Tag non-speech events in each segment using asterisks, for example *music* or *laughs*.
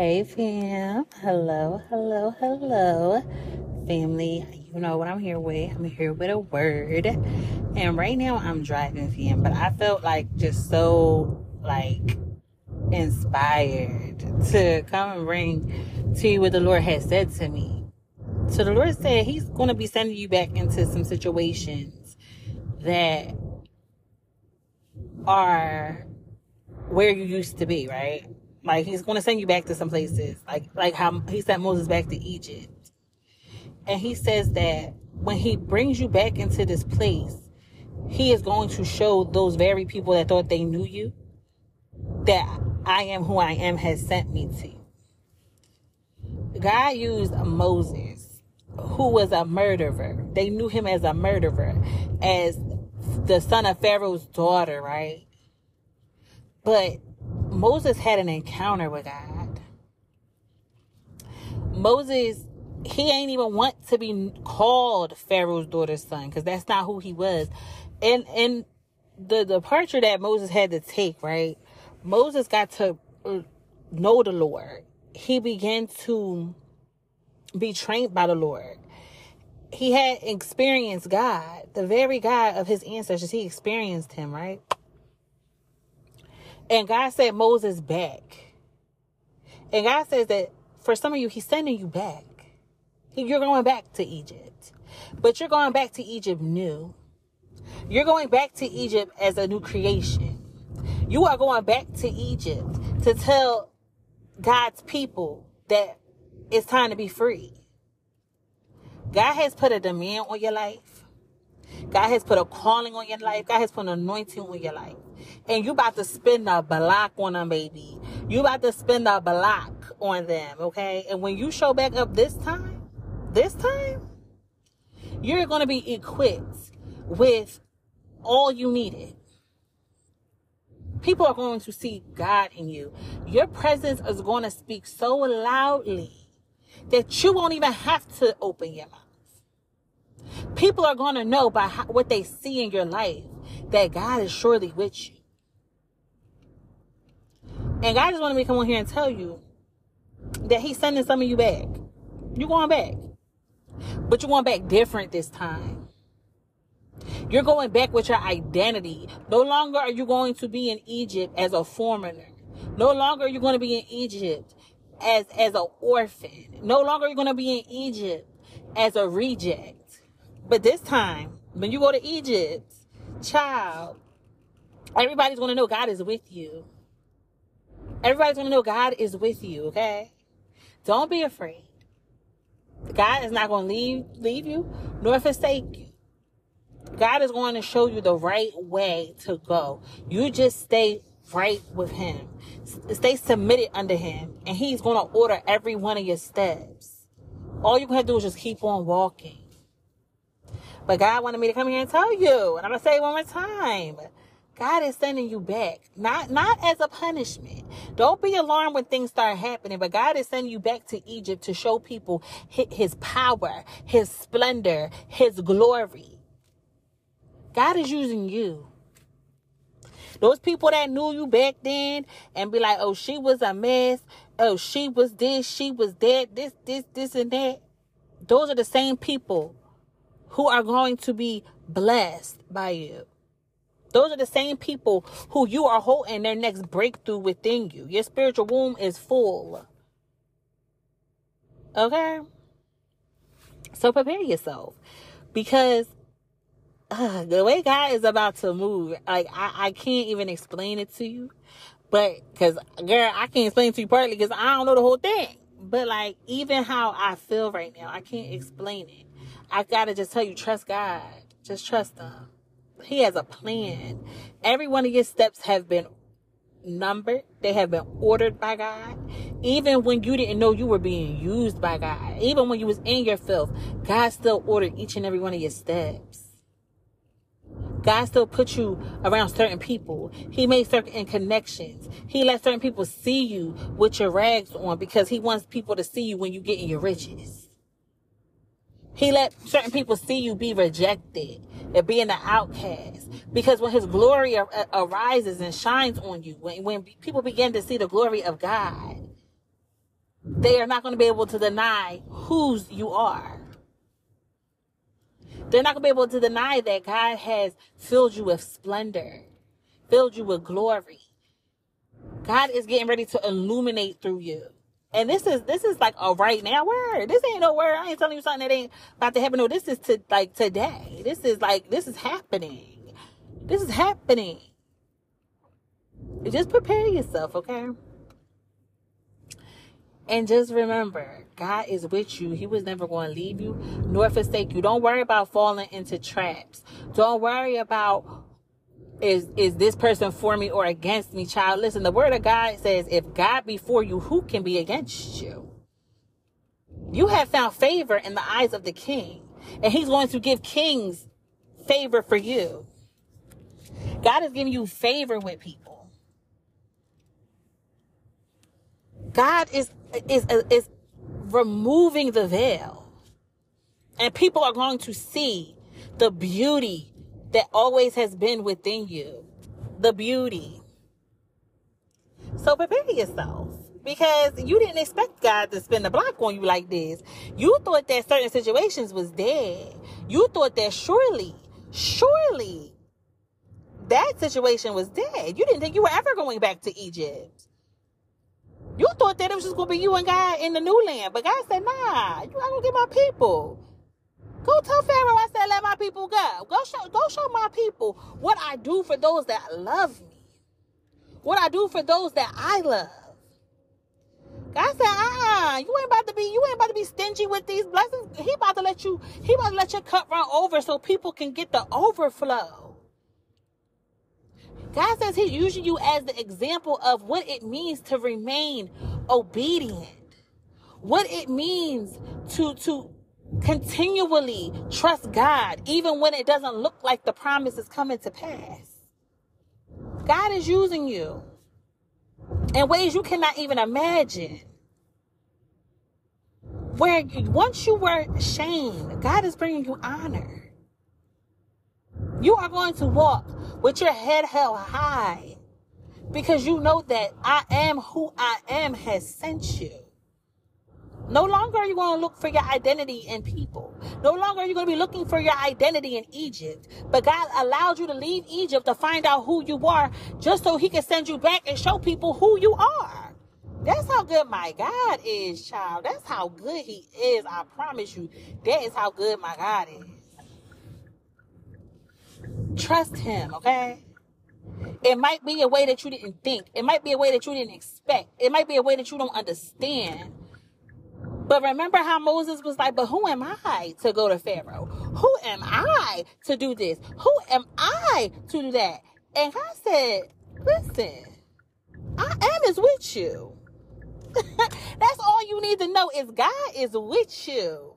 Hey fam. Hello, hello, hello. Family, you know what I'm here with. I'm here with a word. And right now I'm driving fam, but I felt like just so like inspired to come and bring to you what the Lord has said to me. So the Lord said He's going to be sending you back into some situations that are where you used to be, right? Like He's going to send you back to some places, like like how He sent Moses back to Egypt, and He says that when He brings you back into this place, He is going to show those very people that thought they knew you that I am who I am has sent me to. God used Moses, who was a murderer. They knew him as a murderer, as the son of Pharaoh's daughter, right? But Moses had an encounter with God. Moses, he ain't even want to be called Pharaoh's daughter's son because that's not who he was. And and the departure that Moses had to take, right? Moses got to uh, know the Lord. He began to be trained by the Lord. He had experienced God, the very God of his ancestors. He experienced him, right? And God said, Moses back. And God says that for some of you, He's sending you back. You're going back to Egypt. But you're going back to Egypt new. You're going back to Egypt as a new creation. You are going back to Egypt to tell God's people that it's time to be free. God has put a demand on your life. God has put a calling on your life. God has put an anointing on your life. And you about to spend a block on them, baby. You about to spend a block on them, okay? And when you show back up this time, this time, you're going to be equipped with all you needed. People are going to see God in you. Your presence is going to speak so loudly that you won't even have to open your mouth. People are going to know by how, what they see in your life that God is surely with you. And God just wanted me to come on here and tell you that He's sending some of you back. You're going back. But you're going back different this time. You're going back with your identity. No longer are you going to be in Egypt as a foreigner. No longer are you going to be in Egypt as as an orphan. No longer are you going to be in Egypt as a reject. But this time, when you go to Egypt, child, everybody's going to know God is with you. Everybody's going to know God is with you, okay? Don't be afraid. God is not going to leave leave you nor forsake you. God is going to show you the right way to go. You just stay right with Him. Stay submitted under Him, and He's going to order every one of your steps. All you have to do is just keep on walking. But God wanted me to come here and tell you, and I'm gonna say it one more time. God is sending you back, not not as a punishment. Don't be alarmed when things start happening, but God is sending you back to Egypt to show people His power, His splendor, His glory. God is using you. Those people that knew you back then and be like, oh, she was a mess. Oh, she was this, she was that, this, this, this, and that. Those are the same people who are going to be blessed by you. Those are the same people who you are holding their next breakthrough within you. Your spiritual womb is full. Okay? So prepare yourself because uh, the way God is about to move, like I, I can't even explain it to you. But cause girl, I can't explain to you partly because I don't know the whole thing. But like even how I feel right now, I can't explain it. I gotta just tell you, trust God. Just trust Him. He has a plan. Every one of your steps have been numbered. They have been ordered by God. Even when you didn't know you were being used by God, even when you was in your filth, God still ordered each and every one of your steps. God still put you around certain people. He made certain connections. He let certain people see you with your rags on because he wants people to see you when you get in your riches. He let certain people see you be rejected and being an outcast. Because when his glory ar- arises and shines on you, when, when people begin to see the glory of God, they are not going to be able to deny whose you are. They're not going to be able to deny that God has filled you with splendor, filled you with glory. God is getting ready to illuminate through you. And this is this is like a right now word. This ain't no word. I ain't telling you something that ain't about to happen. No, this is to like today. This is like this is happening. This is happening. Just prepare yourself, okay? And just remember, God is with you. He was never going to leave you nor forsake you. Don't worry about falling into traps. Don't worry about is is this person for me or against me, child? Listen, the word of God says, if God be for you, who can be against you? You have found favor in the eyes of the king, and he's going to give kings favor for you. God is giving you favor with people. God is is is removing the veil. And people are going to see the beauty that always has been within you. The beauty. So prepare yourself because you didn't expect God to spin the block on you like this. You thought that certain situations was dead. You thought that surely, surely that situation was dead. You didn't think you were ever going back to Egypt. You thought that it was just going to be you and God in the new land. But God said, nah, you got to get my people. Go tell Pharaoh I said, let my people go. Go show, go show my people what I do for those that love me. What I do for those that I love. God said, uh-uh, you ain't about to be, you ain't about to be stingy with these blessings. He about to let you, he about to let your cup run over so people can get the overflow. God says he's using you as the example of what it means to remain obedient. What it means to, to continually trust God, even when it doesn't look like the promise is coming to pass. God is using you in ways you cannot even imagine. Where once you were shamed, God is bringing you honor. You are going to walk with your head held high because you know that I am who I am has sent you. No longer are you going to look for your identity in people. No longer are you going to be looking for your identity in Egypt. But God allowed you to leave Egypt to find out who you are just so he can send you back and show people who you are. That's how good my God is, child. That's how good he is. I promise you. That is how good my God is. Trust him, okay? It might be a way that you didn't think. It might be a way that you didn't expect. It might be a way that you don't understand. But remember how Moses was like, but who am I to go to Pharaoh? Who am I to do this? Who am I to do that? And God said, listen, I am is with you. *laughs* That's all you need to know is God is with you.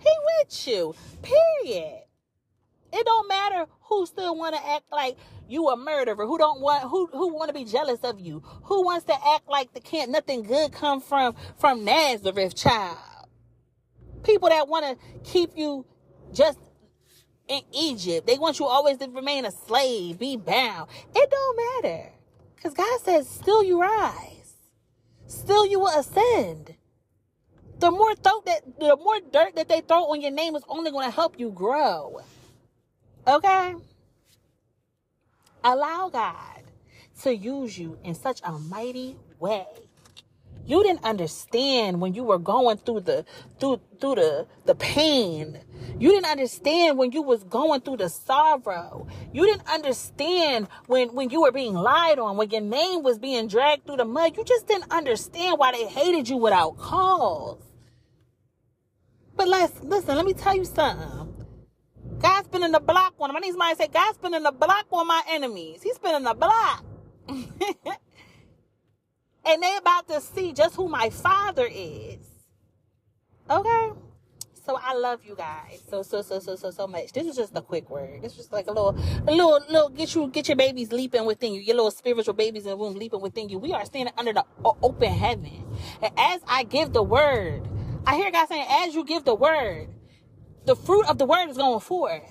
He with you. Period. It don't matter who still want to act like you a murderer, who don't want who who want to be jealous of you, who wants to act like the can't nothing good come from from Nazareth, child. People that want to keep you just in Egypt. They want you always to remain a slave, be bound. It don't matter. Because God says, still you rise. Still you will ascend. The more throat that the more dirt that they throw on your name is only going to help you grow. Okay? Allow God to use you in such a mighty way. You didn't understand when you were going through the through through the the pain. You didn't understand when you was going through the sorrow. You didn't understand when when you were being lied on, when your name was being dragged through the mud. You just didn't understand why they hated you without cause. But let's listen, let me tell you something. God's in the block on them. I need somebody to say, God's in the block on my enemies. He's in the block. *laughs* and they about to see just who my father is. Okay? So I love you guys so so so so so so much. This is just a quick word. This is like a little a little little get you get your babies leaping within you. Your little spiritual babies in the womb leaping within you. We are standing under the open heaven. And as I give the word, I hear God saying, as you give the word, the fruit of the word is going forth.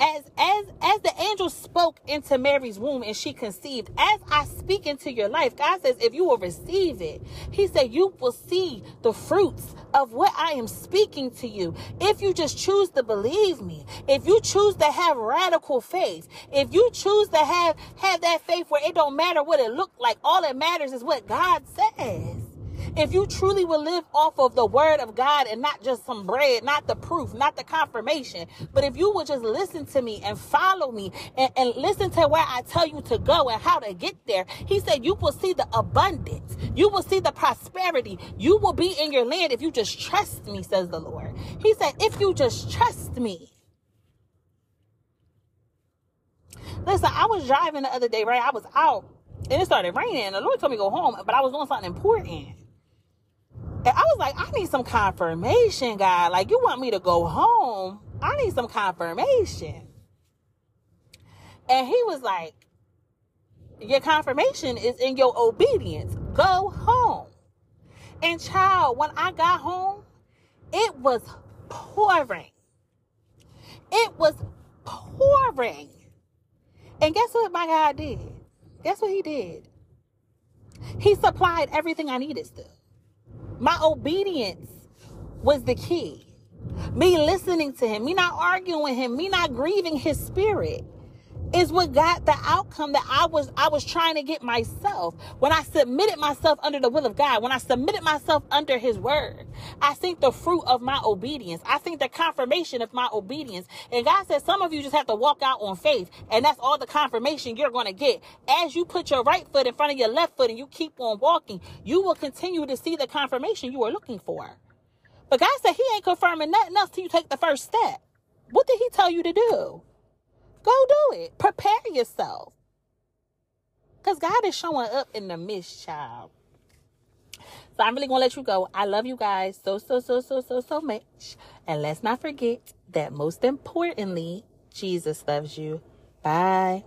as as as the angel spoke into Mary's womb and she conceived, as I speak into your life, God says, if you will receive it, He said, you will see the fruits of what I am speaking to you. If you just choose to believe me, if you choose to have radical faith, if you choose to have have that faith where it don't matter what it looked like, all that matters is what God says. If you truly will live off of the word of God and not just some bread, not the proof, not the confirmation, but if you will just listen to me and follow me and, and listen to where I tell you to go and how to get there, he said, you will see the abundance. You will see the prosperity. You will be in your land if you just trust me, says the Lord. He said, if you just trust me. Listen, I was driving the other day, right? I was out and it started raining. The Lord told me to go home, but I was doing something important. And I was like, I need some confirmation, God. Like, you want me to go home? I need some confirmation. And he was like, Your confirmation is in your obedience. Go home. And, child, when I got home, it was pouring. It was pouring. And guess what my God did? Guess what he did? He supplied everything I needed still. My obedience was the key. Me listening to him, me not arguing with him, me not grieving his spirit is what got the outcome that I was I was trying to get myself. When I submitted myself under the will of God when I submitted myself under his word I think the fruit of my obedience. I think the confirmation of my obedience. And God says some of you just have to walk out on faith and that's all the confirmation you're going to get. As you put your right foot in front of your left foot and you keep on walking you will continue to see the confirmation you are looking for. But God said he ain't confirming nothing else till you take the first step. What did he tell you to do Go do it. Prepare yourself. Because God is showing up in the midst, child. So I'm really going to let you go. I love you guys so, so, so, so, so, so much. And let's not forget that most importantly, Jesus loves you. Bye.